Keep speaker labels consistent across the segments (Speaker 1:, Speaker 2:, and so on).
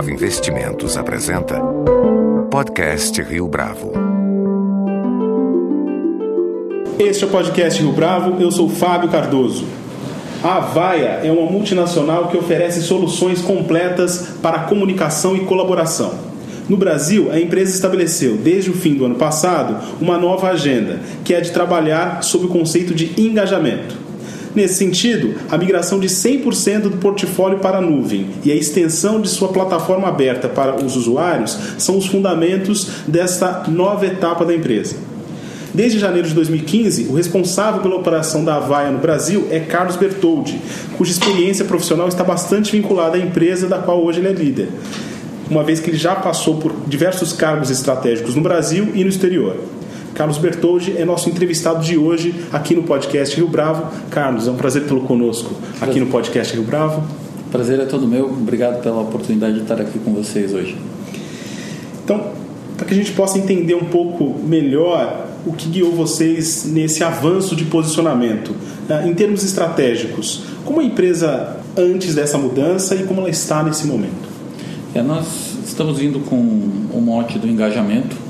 Speaker 1: Bravo Investimentos apresenta Podcast Rio Bravo.
Speaker 2: Este é o Podcast Rio Bravo, eu sou Fábio Cardoso. A Avaia é uma multinacional que oferece soluções completas para comunicação e colaboração. No Brasil, a empresa estabeleceu, desde o fim do ano passado, uma nova agenda, que é de trabalhar sob o conceito de engajamento. Nesse sentido, a migração de 100% do portfólio para a nuvem e a extensão de sua plataforma aberta para os usuários são os fundamentos desta nova etapa da empresa. Desde janeiro de 2015, o responsável pela operação da Avaia no Brasil é Carlos Bertoldi, cuja experiência profissional está bastante vinculada à empresa da qual hoje ele é líder, uma vez que ele já passou por diversos cargos estratégicos no Brasil e no exterior. Carlos Bertoldi é nosso entrevistado de hoje aqui no podcast Rio Bravo. Carlos, é um prazer tê-lo conosco aqui no podcast Rio Bravo.
Speaker 3: Prazer é todo meu. Obrigado pela oportunidade de estar aqui com vocês hoje.
Speaker 2: Então, para que a gente possa entender um pouco melhor o que guiou vocês nesse avanço de posicionamento, né, em termos estratégicos, como a empresa antes dessa mudança e como ela está nesse momento?
Speaker 3: É, nós estamos indo com o mote do engajamento,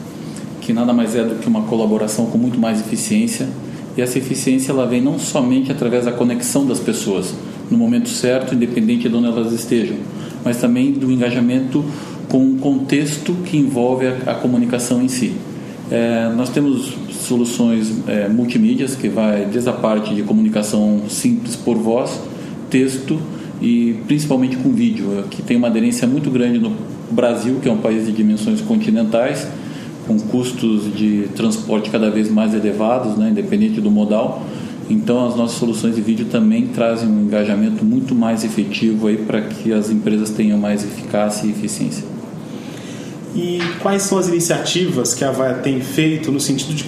Speaker 3: que nada mais é do que uma colaboração com muito mais eficiência. E essa eficiência ela vem não somente através da conexão das pessoas no momento certo, independente de onde elas estejam, mas também do engajamento com um contexto que envolve a, a comunicação em si. É, nós temos soluções é, multimídias que vai desde a parte de comunicação simples por voz, texto e principalmente com vídeo, que tem uma aderência muito grande no Brasil, que é um país de dimensões continentais, com custos de transporte cada vez mais elevados, né, independente do modal. Então, as nossas soluções de vídeo também trazem um engajamento muito mais efetivo para que as empresas tenham mais eficácia e eficiência.
Speaker 2: E quais são as iniciativas que a Vaia tem feito no sentido de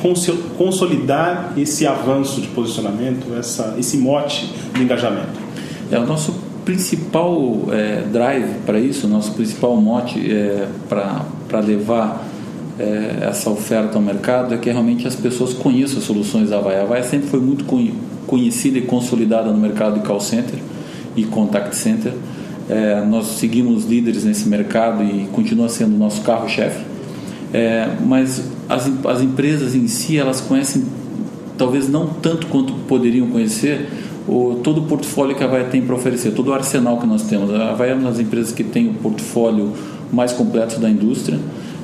Speaker 2: consolidar esse avanço de posicionamento, essa, esse mote de engajamento?
Speaker 3: É o nosso principal é, drive para isso, nosso principal mote é, para levar é, essa oferta ao mercado é que realmente as pessoas conheçam as soluções da Avaya. A Avaya sempre foi muito conhecida e consolidada no mercado de call center e contact center. É, nós seguimos líderes nesse mercado e continua sendo o nosso carro-chefe. É, mas as, as empresas em si, elas conhecem, talvez não tanto quanto poderiam conhecer, o, todo o portfólio que a Avaya tem para oferecer, todo o arsenal que nós temos. A Avaya é uma das empresas que tem o portfólio mais completo da indústria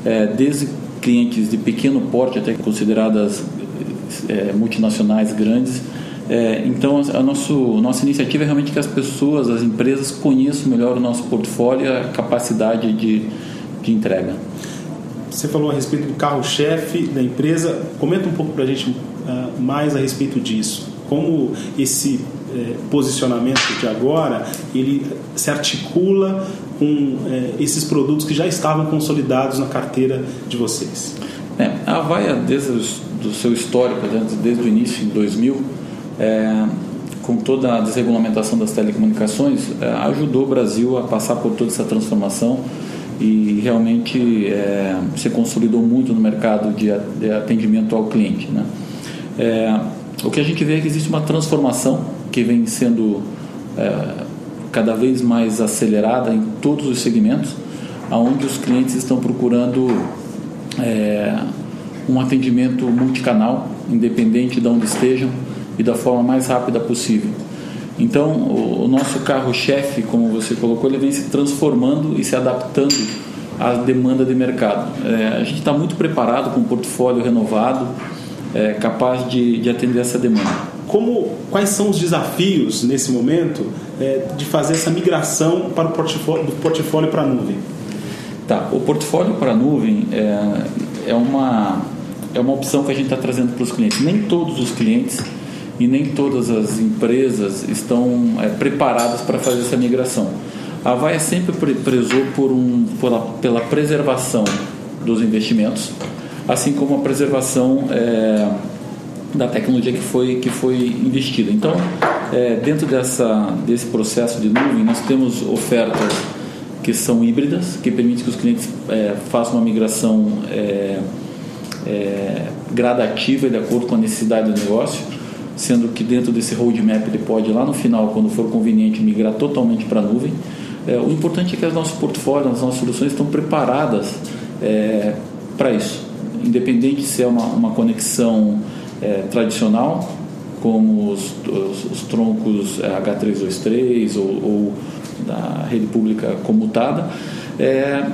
Speaker 3: é, desde clientes de pequeno porte até consideradas é, multinacionais grandes. É, então, a nosso, nossa iniciativa é realmente que as pessoas, as empresas conheçam melhor o nosso portfólio e a capacidade de, de entrega.
Speaker 2: Você falou a respeito do carro-chefe da empresa. Comenta um pouco para a gente uh, mais a respeito disso. Como esse é, posicionamento de agora ele se articula com é, esses produtos que já estavam consolidados na carteira de vocês?
Speaker 3: É, a Avaia, desde o seu histórico, desde o início em 2000, é, com toda a desregulamentação das telecomunicações, é, ajudou o Brasil a passar por toda essa transformação e realmente é, se consolidou muito no mercado de, de atendimento ao cliente. Né? É, o que a gente vê é que existe uma transformação que vem sendo é, cada vez mais acelerada em todos os segmentos, aonde os clientes estão procurando é, um atendimento multicanal, independente de onde estejam e da forma mais rápida possível. Então, o, o nosso carro-chefe, como você colocou, ele vem se transformando e se adaptando à demanda de mercado. É, a gente está muito preparado com um portfólio renovado, é, capaz de, de atender essa demanda.
Speaker 2: Como, quais são os desafios nesse momento é, de fazer essa migração para o portfólio, do portfólio para a nuvem?
Speaker 3: Tá, o portfólio para a nuvem é, é, uma, é uma opção que a gente está trazendo para os clientes. Nem todos os clientes e nem todas as empresas estão é, preparadas para fazer essa migração. A Vaia sempre prezou por um, pela, pela preservação dos investimentos, assim como a preservação é, da tecnologia que foi, que foi investida. Então, é, dentro dessa, desse processo de nuvem, nós temos ofertas que são híbridas, que permitem que os clientes é, façam uma migração é, é, gradativa de acordo com a necessidade do negócio, sendo que dentro desse roadmap ele pode, lá no final, quando for conveniente, migrar totalmente para a nuvem. É, o importante é que as nossas portfólios, as nossas soluções estão preparadas é, para isso, independente se é uma, uma conexão é, tradicional, como os, os, os troncos é, H323 ou, ou, da rede pública comutada, é,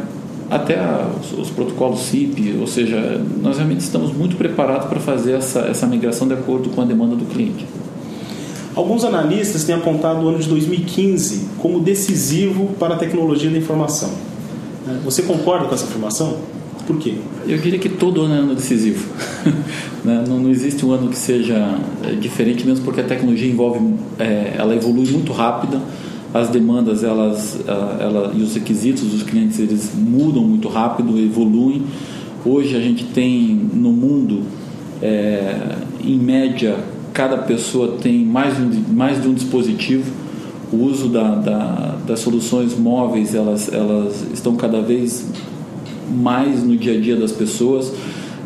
Speaker 3: até os, os, protocolos SIP, ou seja, nós realmente estamos muito preparados para fazer essa, essa migração de acordo com a demanda do cliente.
Speaker 2: Alguns analistas têm apontado o ano de 2015 como decisivo para a tecnologia da informação. Você concorda com essa afirmação? Por quê?
Speaker 3: Eu diria que todo ano é ano decisivo. Né? não, não, existe um ano que seja é, diferente, mesmo porque a tecnologia envolve, é, ela evolui muito rápida, as demandas elas, ela, e os requisitos dos clientes eles mudam muito rápido, evoluem. Hoje a gente tem no mundo, é, em média, cada pessoa tem mais de um, mais de um dispositivo. O uso da, da, das soluções móveis elas, elas estão cada vez mais no dia a dia das pessoas.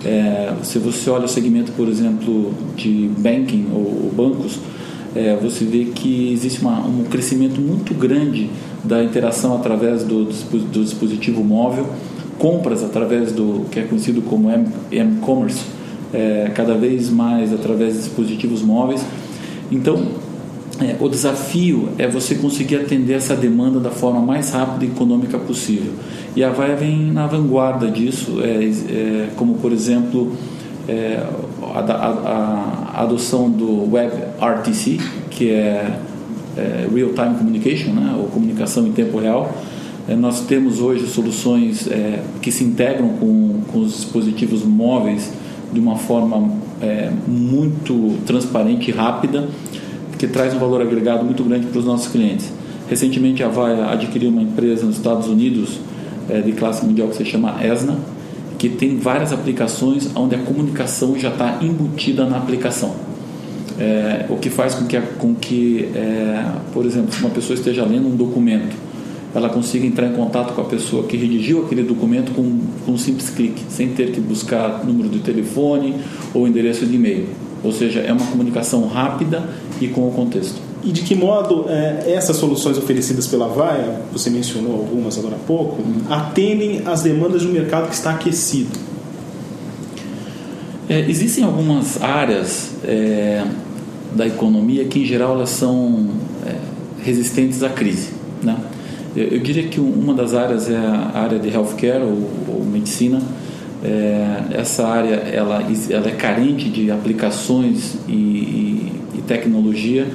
Speaker 3: É, se você olha o segmento, por exemplo, de banking ou, ou bancos, é, você vê que existe uma, um crescimento muito grande da interação através do, do dispositivo móvel, compras através do que é conhecido como e-commerce, é, cada vez mais através de dispositivos móveis. Então, é, o desafio é você conseguir atender essa demanda da forma mais rápida e econômica possível. E a Vaia vem na vanguarda disso, é, é, como por exemplo é, a, a, a, adoção do Web RTC, que é, é Real Time Communication, né, ou comunicação em tempo real. É, nós temos hoje soluções é, que se integram com, com os dispositivos móveis de uma forma muito transparente e rápida que traz um valor agregado muito grande para os nossos clientes. Recentemente, a Vaia adquiriu uma empresa nos Estados Unidos é, de classe mundial que se chama ESNA, que tem várias aplicações onde a comunicação já está embutida na aplicação. É, o que faz com que, com que é, por exemplo, se uma pessoa esteja lendo um documento, ela consiga entrar em contato com a pessoa que redigiu aquele documento com, com um simples clique, sem ter que buscar número de telefone ou endereço de e-mail. Ou seja, é uma comunicação rápida e com o contexto.
Speaker 2: E de que modo é, essas soluções oferecidas pela Vaia, você mencionou algumas agora há pouco, atendem às demandas de um mercado que está aquecido?
Speaker 3: É, existem algumas áreas é, da economia que, em geral, elas são é, resistentes à crise. Né? Eu, eu, diria que uma das áreas é a área de healthcare ou, ou medicina, é, essa área ela, ela é carente de aplicações e, e, e tecnologia,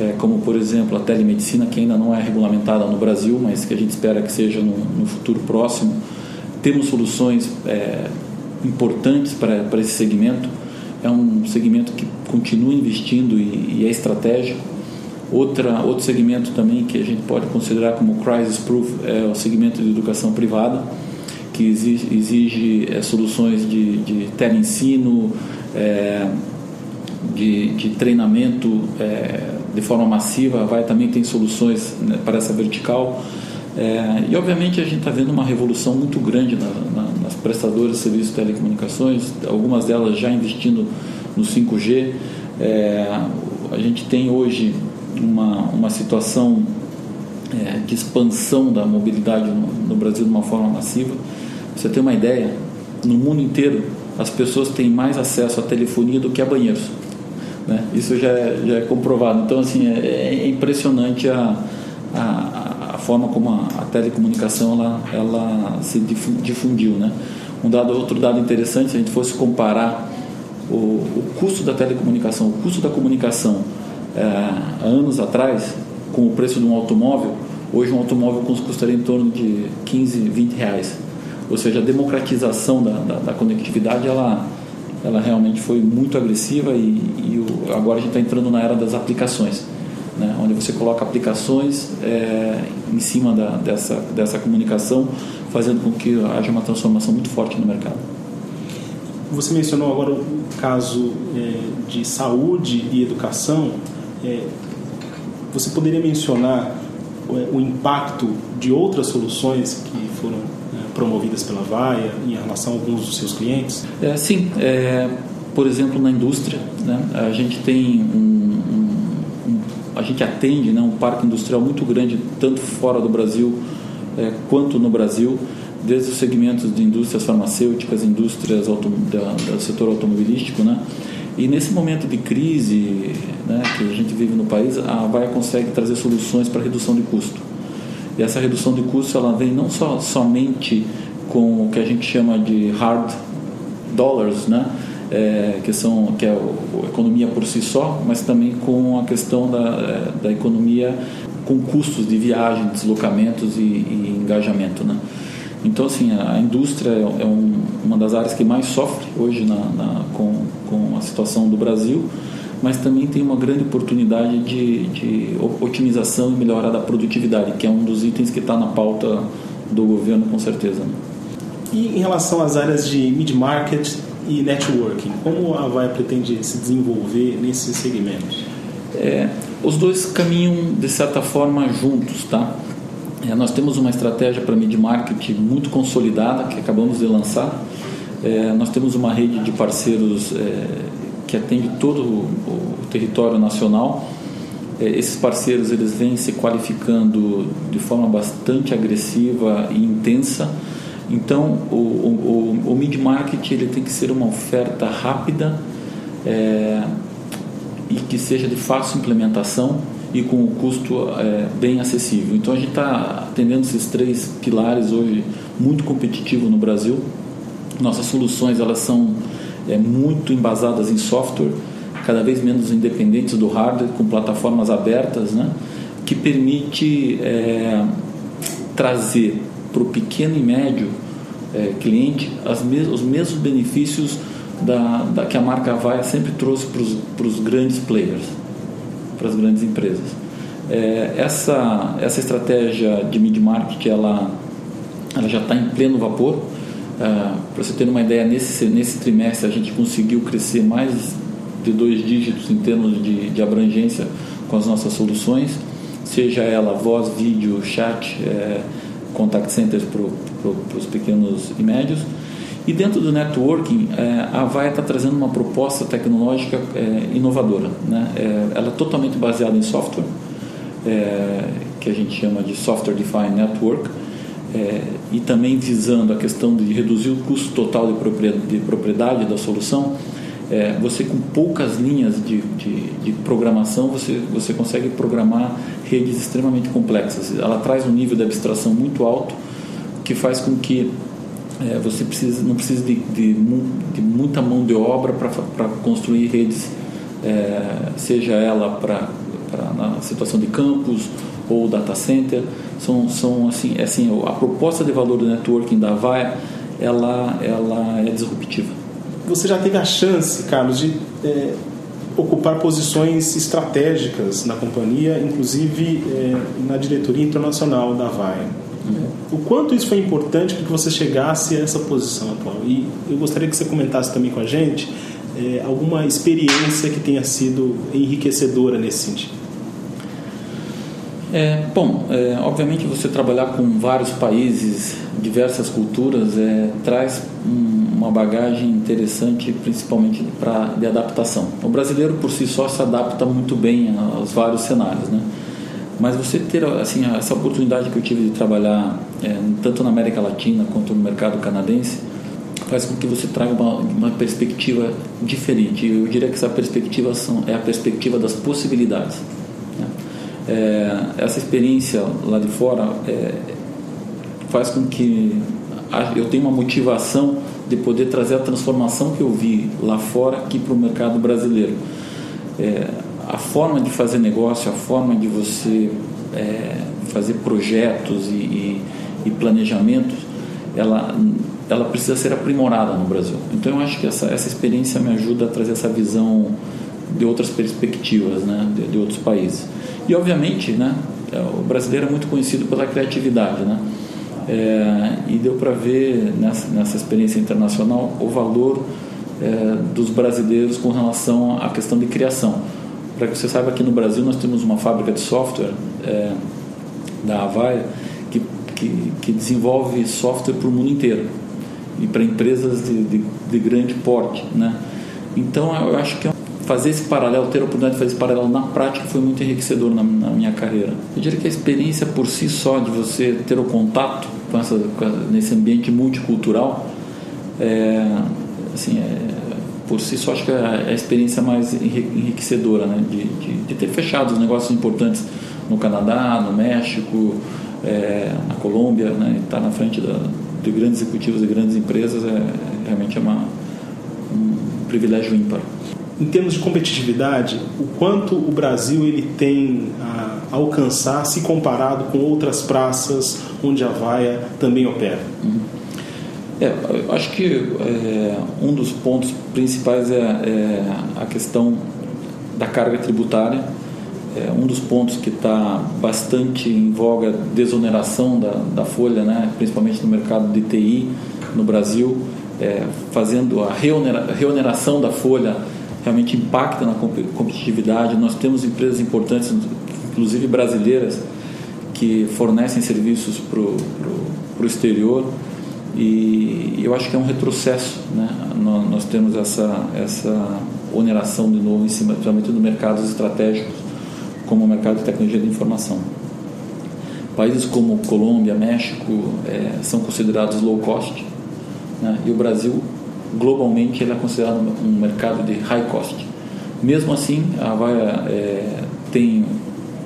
Speaker 3: é, como por exemplo a telemedicina, que ainda não é regulamentada no Brasil, mas que a gente espera que seja no, no futuro próximo. Temos soluções é, importantes para, para esse segmento. É um segmento que continua investindo e, e é estratégico. Outra, outro segmento também que a gente pode considerar como crisis proof é o segmento de educação privada que exige, exige é, soluções de, de teleensino, é, de, de, treinamento é, de forma massiva, vai também tem soluções né, para essa vertical. É, e obviamente a gente está vendo uma revolução muito grande na, na, nas prestadoras de serviços de telecomunicações, algumas delas já investindo no 5G. É, a gente tem hoje uma, uma situação é, de expansão da mobilidade no, no Brasil de uma forma massiva você tem uma ideia, no mundo inteiro as pessoas têm mais acesso à telefonia do que a banheiros. Né? Isso já é, já é comprovado. Então, assim, é, é impressionante a, a, a, forma como a, a, telecomunicação ela, ela se difundiu. Né? Um dado, outro dado interessante, se a gente fosse comparar o, o custo da telecomunicação, o custo da comunicação é, há anos atrás, com o preço de um automóvel, hoje um automóvel custaria em torno de 15, 20 reais. Ou seja, a democratização da, da, da conectividade ela, ela realmente foi muito agressiva e, e o, agora a gente está entrando na era das aplicações, né? onde você coloca aplicações é, em cima da, dessa, dessa comunicação, fazendo com que haja uma transformação muito forte no mercado.
Speaker 2: Você mencionou agora o caso é, de saúde e educação. É, você poderia mencionar o impacto de outras soluções que foram promovidas pela Vaia em relação a alguns dos seus clientes?
Speaker 3: É, sim, é, por exemplo, na indústria, né, a gente tem um, um, um, a gente atende né, um parque industrial muito grande, tanto fora do Brasil é, quanto no Brasil, desde os segmentos de indústrias farmacêuticas, indústrias autom da, do setor automobilístico, né? E nesse momento de crise né, que a gente vive no país, a Vaia consegue trazer soluções para redução de custo. E essa redução de custo ela vem não só somente com o que a gente chama de hard dollars, né? É, que são que é a economia por si só, mas também com a questão da, é, da economia com custos de viagem, deslocamentos e, e engajamento, né? Então, assim, a indústria é um, uma das áreas que mais sofre hoje na, na, com, com a situação do Brasil, mas também tem uma grande oportunidade de, de otimização e melhorar da produtividade, que é um dos itens que está na pauta do governo, com certeza.
Speaker 2: E em relação às áreas de mid-market e networking, como a Vai pretende se desenvolver nesses segmentos?
Speaker 3: É, os dois caminham, de certa forma, juntos, tá? É, nós temos uma estratégia para mid-market muito consolidada que acabamos de lançar. É, nós temos uma rede de parceiros é, que atende todo o, o território nacional. É, esses parceiros eles vêm se qualificando de forma bastante agressiva e intensa. Então, o, o, o mid-market ele tem que ser uma oferta rápida é, e que seja de fácil implementação e com o custo é, bem acessível. Então a gente está atendendo esses três pilares hoje muito competitivo no Brasil. Nossas soluções elas são é, muito embasadas em software, cada vez menos independentes do hardware, com plataformas abertas, né, que permite é, trazer para o pequeno e médio é, cliente mes os mesmos benefícios da, da, que a marca Vaia sempre trouxe para os grandes players para as grandes empresas. É, essa, essa estratégia de mid-market ela, ela já está em pleno vapor. É, para você ter uma ideia, nesse, nesse trimestre a gente conseguiu crescer mais de dois dígitos em termos de, de abrangência com as nossas soluções, seja ela voz, vídeo, chat, é, contact centers para pro, os pequenos e médios e dentro do networking, é, a Avaya está trazendo uma proposta tecnológica é, inovadora. Né? É, ela é totalmente baseada em software, é, que a gente chama de Software Defined Network, é, e também visando a questão de reduzir o custo total de propriedade, de propriedade da solução. É, você com poucas linhas de, de, de, programação você, você consegue programar redes extremamente complexas. Ela traz um nível de abstração muito alto que faz com que é, você precisa, não precisa de, de, de muita mão de obra para construir redes, é, seja ela para na situação de campus ou data center. São, são assim, é assim, a proposta de valor do networking da Avaya ela, ela é disruptiva.
Speaker 2: Você já teve a chance, Carlos, de é, ocupar posições estratégicas na companhia, inclusive é, na diretoria internacional da Avaya. O quanto isso foi importante para que você chegasse a essa posição atual? E eu gostaria que você comentasse também com a gente é, alguma experiência que tenha sido enriquecedora nesse sentido.
Speaker 3: É, bom, é, obviamente você trabalhar com vários países, diversas culturas, é, traz um, uma bagagem interessante, principalmente para de adaptação. O brasileiro por si só se adapta muito bem aos vários cenários, né? Mas você ter assim essa oportunidade que eu tive de trabalhar é, tanto na América Latina quanto no mercado canadense faz com que você traga uma, uma perspectiva diferente. Eu diria que essa perspectiva são, é a perspectiva das possibilidades. É, essa experiência lá de fora é, faz com que eu tenha uma motivação de poder trazer a transformação que eu vi lá fora aqui para o mercado brasileiro. É, a forma de fazer negócio, a forma de você é, fazer projetos e, e, e, planejamentos, ela, ela precisa ser aprimorada no Brasil. Então eu acho que essa, essa experiência me ajuda a trazer essa visão de outras perspectivas, né, de, de outros países. E obviamente, né, o brasileiro é muito conhecido pela criatividade, né? É, e deu para ver nessa, nessa experiência internacional o valor é, dos brasileiros com relação à questão de criação. Para que você saiba, aqui no Brasil nós temos uma fábrica de software é, da Avaya que, que, que, desenvolve software para o mundo inteiro e para empresas de, de, de, grande porte. Né? Então eu acho que é fazer esse paralelo, ter a oportunidade de fazer esse paralelo na prática foi muito enriquecedor na, na minha carreira. Eu diria que a experiência por si só de você ter o contato com essa, nesse ambiente multicultural, é, assim, é, por si só acho que é a experiência mais enriquecedora, né? De, de, de, ter fechado os negócios importantes no Canadá, no México, é, na Colômbia, né? Estar na frente da, de grandes executivos e grandes empresas é realmente é uma, um privilégio ímpar.
Speaker 2: Em termos de competitividade, o quanto o Brasil ele tem a alcançar se comparado com outras praças onde a Vaia também opera?
Speaker 3: Uhum. É, eu acho que é, um dos pontos principais é, é, a questão da carga tributária. É, um dos pontos que está bastante em voga, desoneração da, da folha, né, principalmente no mercado de TI no Brasil, é, fazendo a reonera, reoneração da folha realmente impacta na competitividade. Nós temos empresas importantes, inclusive brasileiras, que fornecem serviços para o exterior e eu acho que é um retrocesso. Né? Nós, temos essa, essa oneração de novo em cima, principalmente do mercados estratégicos, como o mercado de tecnologia de informação. Países como Colômbia, México é, são considerados low cost né? e o Brasil globalmente ele é considerado um mercado de high cost. Mesmo assim, a Avaya é, tem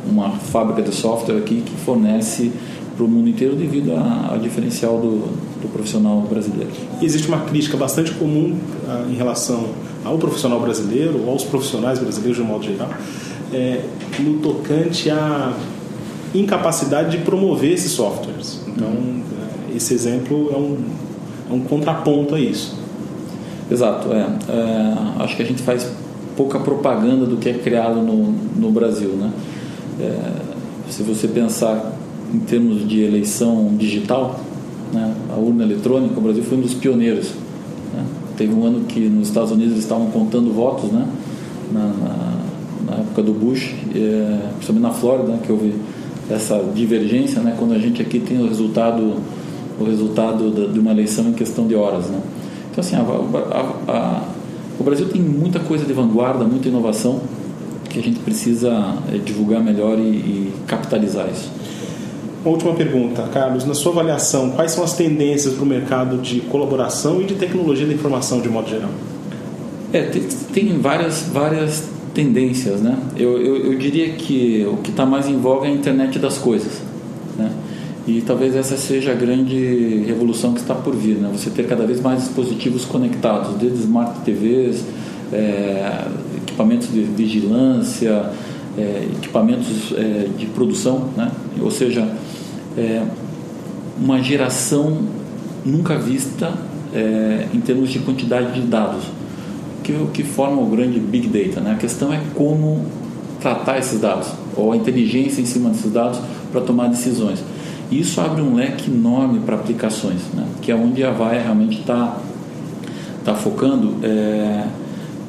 Speaker 3: uma fábrica de software aqui que fornece para o mundo inteiro devido ao diferencial do, do, profissional brasileiro.
Speaker 2: E existe uma crítica bastante comum ah, em relação ao profissional brasileiro, ou aos profissionais brasileiros de um modo geral, é, no tocante à incapacidade de promover esses softwares. Então, uhum. esse exemplo é um, é um contraponto a isso.
Speaker 3: Exato, é. é. Acho que a gente faz pouca propaganda do que é criado no, no Brasil, né? É, se você pensar em termos de eleição digital, né, a urna eletrônica, o Brasil foi um dos pioneiros. Né? Teve um ano que nos Estados Unidos eles estavam contando votos, né? Na, na, na época do Bush, é, principalmente na Flórida, né, que houve essa divergência, né? Quando a gente aqui tem o resultado, o resultado de uma eleição em questão de horas, né? Então, assim, a, a, a, o Brasil tem muita coisa de vanguarda, muita inovação que a gente precisa é, divulgar melhor e, e capitalizar isso.
Speaker 2: Uma última pergunta, Carlos. Na sua avaliação, quais são as tendências para o mercado de colaboração e de tecnologia da informação de modo geral?
Speaker 3: É, tem, tem várias, várias tendências, né? Eu, eu, eu diria que o que está mais em voga é a internet das coisas? E talvez essa seja a grande revolução que está por vir, né? Você ter cada vez mais dispositivos conectados, desde smart TVs, é, equipamentos de vigilância, é, equipamentos é, de produção, né? Ou seja, é, uma geração nunca vista é, em termos de quantidade de dados, que que forma o grande big data, né? A questão é como tratar esses dados ou a inteligência em cima desses dados para tomar decisões. Isso abre um leque enorme para aplicações, né? que é onde a VAE realmente está tá focando, é,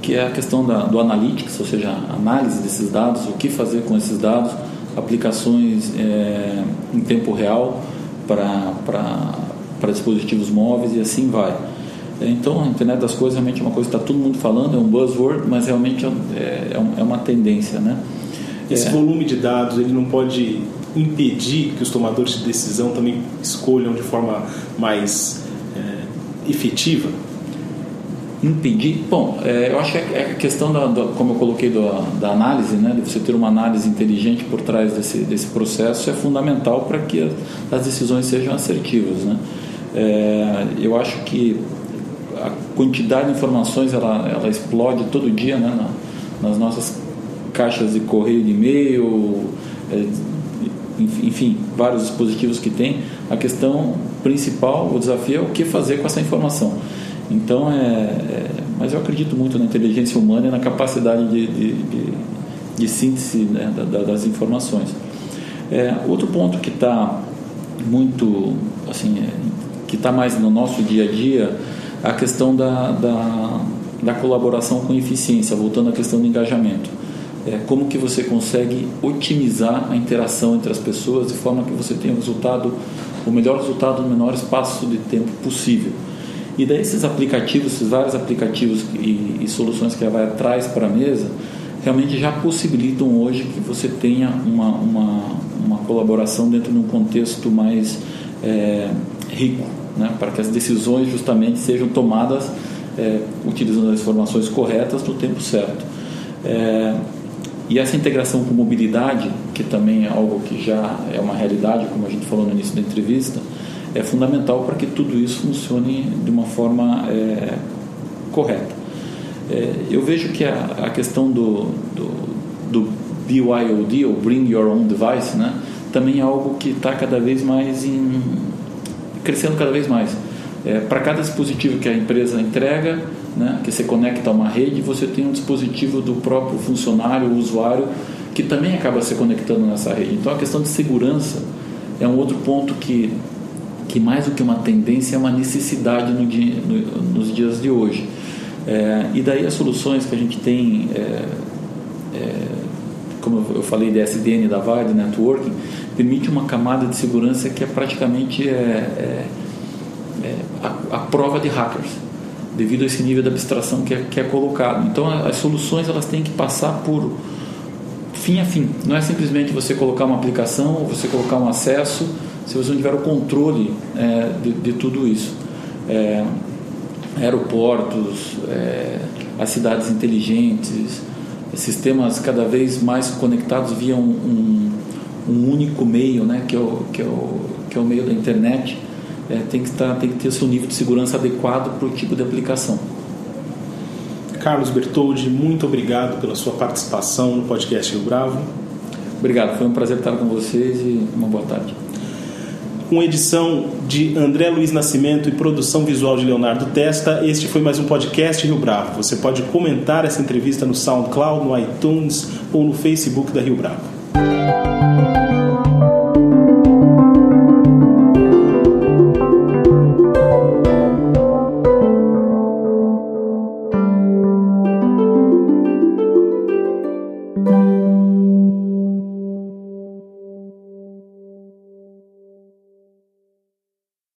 Speaker 3: que é a questão da, do analytics, ou seja, análise desses dados, o que fazer com esses dados, aplicações é, em tempo real para dispositivos móveis e assim vai. Então, a internet das coisas realmente é uma coisa que está todo mundo falando, é um buzzword, mas realmente é, é, é uma tendência, né?
Speaker 2: Esse é. volume de dados, ele não pode impedir que os tomadores de decisão também escolham de forma mais é, efetiva?
Speaker 3: Impedir? Bom, é, eu acho que é, é a questão, da, da, como eu coloquei, da, da, análise, né, de você ter uma análise inteligente por trás desse, desse processo é fundamental para que as decisões sejam assertivas. Né? É, eu acho que a quantidade de informações ela, ela explode todo dia né, na, nas nossas caixas de correio de e-mail, é, enfim, vários dispositivos que tem, a questão principal, o desafio é o que fazer com essa informação. Então, é, é mas eu acredito muito na inteligência humana e na capacidade de, de, de, de síntese né, da, das informações. É, outro ponto que está muito, assim, é, que está mais no nosso dia a dia, a questão da, da, da colaboração com eficiência, voltando à questão do engajamento é, como que você consegue otimizar a interação entre as pessoas de forma que você tenha o resultado, o melhor resultado no menor espaço de tempo possível. E daí esses aplicativos, esses vários aplicativos e, e soluções que ela vai traz para a mesa, realmente já possibilitam hoje que você tenha uma, uma, uma colaboração dentro de um contexto mais é, rico, né? para que as decisões justamente sejam tomadas é, utilizando as informações corretas no tempo certo. É, e essa integração com mobilidade, que também é algo que já é uma realidade, como a gente falou no início da entrevista, é fundamental para que tudo isso funcione de uma forma é, correta. É, eu vejo que a, a questão do, do, do, BYOD, ou Bring Your Own Device, né, também é algo que está cada vez mais em, crescendo cada vez mais. É, para cada dispositivo que a empresa entrega, né, que você conecta a uma rede, você tem um dispositivo do próprio funcionário, usuário, que também acaba se conectando nessa rede. Então a questão de segurança é um outro ponto que, que mais do que uma tendência, é uma necessidade no dia, no, nos dias de hoje. É, e daí as soluções que a gente tem, é, é, como eu falei, de SDN da VAR, de networking, permite uma camada de segurança que é praticamente é, é, é, a, a, prova de hackers, devido a esse nível de abstração que é, que é colocado. Então as soluções elas têm que passar por fim a fim. Não é simplesmente você colocar uma aplicação ou você colocar um acesso se você não tiver o controle de, de, tudo isso. É, aeroportos, é, as cidades inteligentes, sistemas cada vez mais conectados via um, um, um, único meio, né, que, é o, que, é o, que é o meio da internet, é, tem, que estar, tem que ter seu nível de segurança adequado para o tipo de aplicação.
Speaker 2: Carlos Bertoldi, muito obrigado pela sua participação no podcast Rio Bravo.
Speaker 3: Obrigado, foi um prazer estar com vocês e uma boa tarde
Speaker 2: com edição de André Luiz Nascimento e produção visual de Leonardo Testa. Este foi mais um podcast Rio Bravo. Você pode comentar essa entrevista no SoundCloud, no iTunes ou no Facebook da Rio Bravo.